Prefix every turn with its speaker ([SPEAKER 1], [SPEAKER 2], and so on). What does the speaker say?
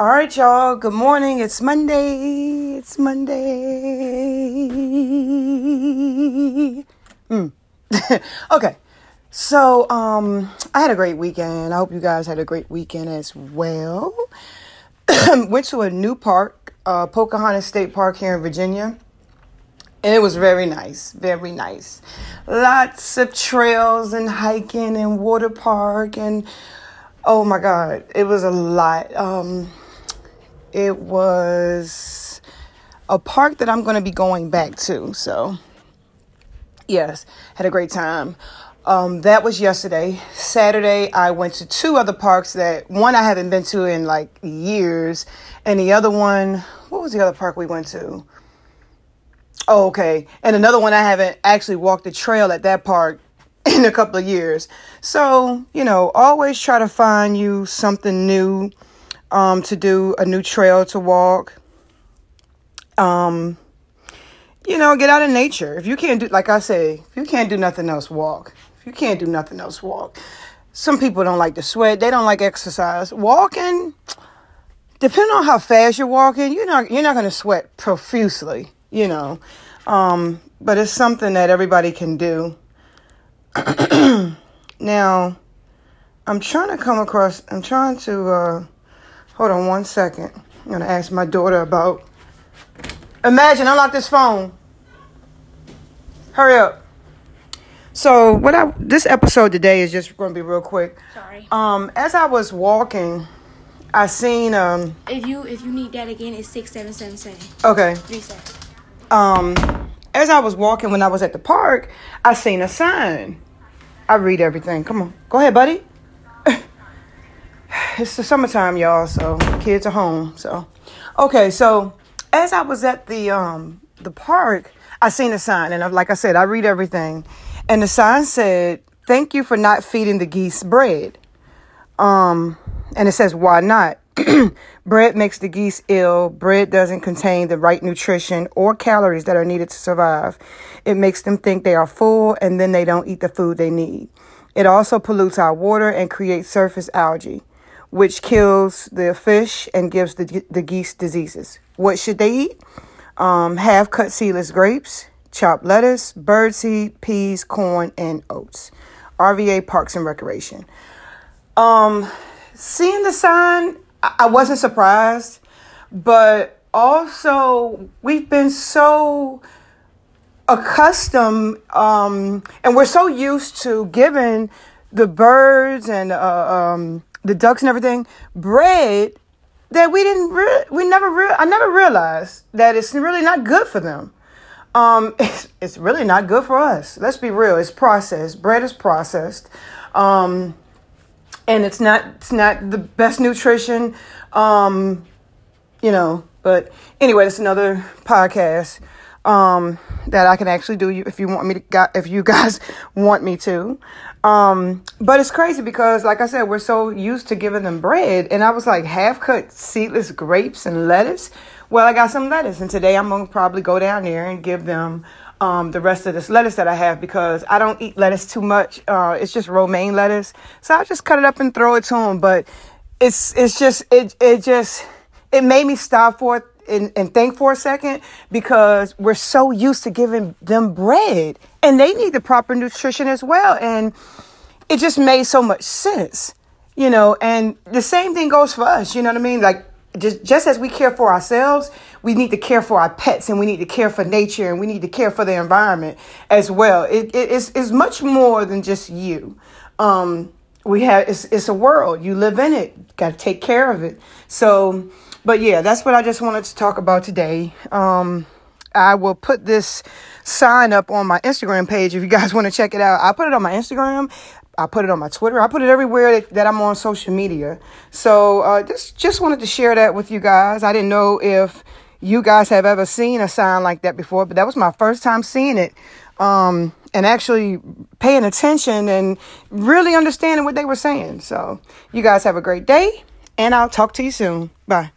[SPEAKER 1] All right, y'all. Good morning. It's Monday. It's Monday. Hmm. okay. So, um, I had a great weekend. I hope you guys had a great weekend as well. Went to a new park, uh, Pocahontas State Park here in Virginia. And it was very nice, very nice. Lots of trails and hiking and water park and oh my god, it was a lot. Um, it was a park that I'm going to be going back to. So, yes, had a great time. Um, that was yesterday. Saturday, I went to two other parks that one I haven't been to in like years, and the other one, what was the other park we went to? Oh, okay. And another one I haven't actually walked the trail at that park in a couple of years. So, you know, always try to find you something new um, to do, a new trail to walk. Um, you know, get out in nature. If you can't do, like I say, if you can't do nothing else, walk. If you can't do nothing else, walk. Some people don't like to sweat. They don't like exercise. Walking, depending on how fast you're walking, you're not you're not going to sweat profusely you know. Um, but it's something that everybody can do. now, I'm trying to come across, I'm trying to, uh, hold on one second. I'm to ask my daughter about, imagine, unlock this phone. Hurry up. So, what I, this episode today is just going to be real quick.
[SPEAKER 2] Sorry.
[SPEAKER 1] Um, as I was walking, I seen, um,
[SPEAKER 2] If you if you need that again, it's six seven seven seven
[SPEAKER 1] okay.
[SPEAKER 2] three seven.
[SPEAKER 1] um, as I was walking when I was at the park, I seen a sign. I read everything. Come on, go ahead, buddy. It's the summertime, y'all, so kids are home. So, okay, so as I was at the um the park, I seen a sign, and I, like I said, I read everything, and the sign said, "Thank you for not feeding the geese bread." Um, and it says, "Why not?" bread makes the geese ill. Bread doesn't contain the right nutrition or calories that are needed to survive. It makes them think they are full and then they don't eat the food they need. It also pollutes our water and creates surface algae, which kills the fish and gives the, the geese diseases. What should they eat? Um, half cut seedless grapes, chopped lettuce, birdseed, peas, corn, and oats. RVA Parks and Recreation. Um, seeing the sign, I wasn't surprised, but also we've been so accustomed um, and we're so used to giving the birds and uh, um, the ducks and everything bread that we didn't re- we never re- I never realized that it's really not good for them. Um, it's, it's really not good for us. Let's be real. It's processed. Bread is processed. Um, and it's not it's not the best nutrition um you know but anyway it's another podcast um that i can actually do if you want me to if you guys want me to um but it's crazy because like i said we're so used to giving them bread and i was like half cut seedless grapes and lettuce well i got some lettuce and today i'm gonna probably go down there and give them um, the rest of this lettuce that I have because I don't eat lettuce too much. Uh, it's just romaine lettuce, so I just cut it up and throw it to them. But it's it's just it it just it made me stop for and, and think for a second because we're so used to giving them bread and they need the proper nutrition as well, and it just made so much sense, you know. And the same thing goes for us. You know what I mean? Like just, just as we care for ourselves, we need to care for our pets and we need to care for nature and we need to care for the environment as well. It, it, it's, it's much more than just you. Um, we have, it's, it's a world. You live in it. Got to take care of it. So, but yeah, that's what I just wanted to talk about today. Um, I will put this sign up on my Instagram page if you guys want to check it out. I put it on my Instagram. I put it on my Twitter. I put it everywhere that, that I'm on social media. So uh, just just wanted to share that with you guys. I didn't know if you guys have ever seen a sign like that before, but that was my first time seeing it. Um, and actually paying attention and really understanding what they were saying. So, you guys have a great day, and I'll talk to you soon. Bye.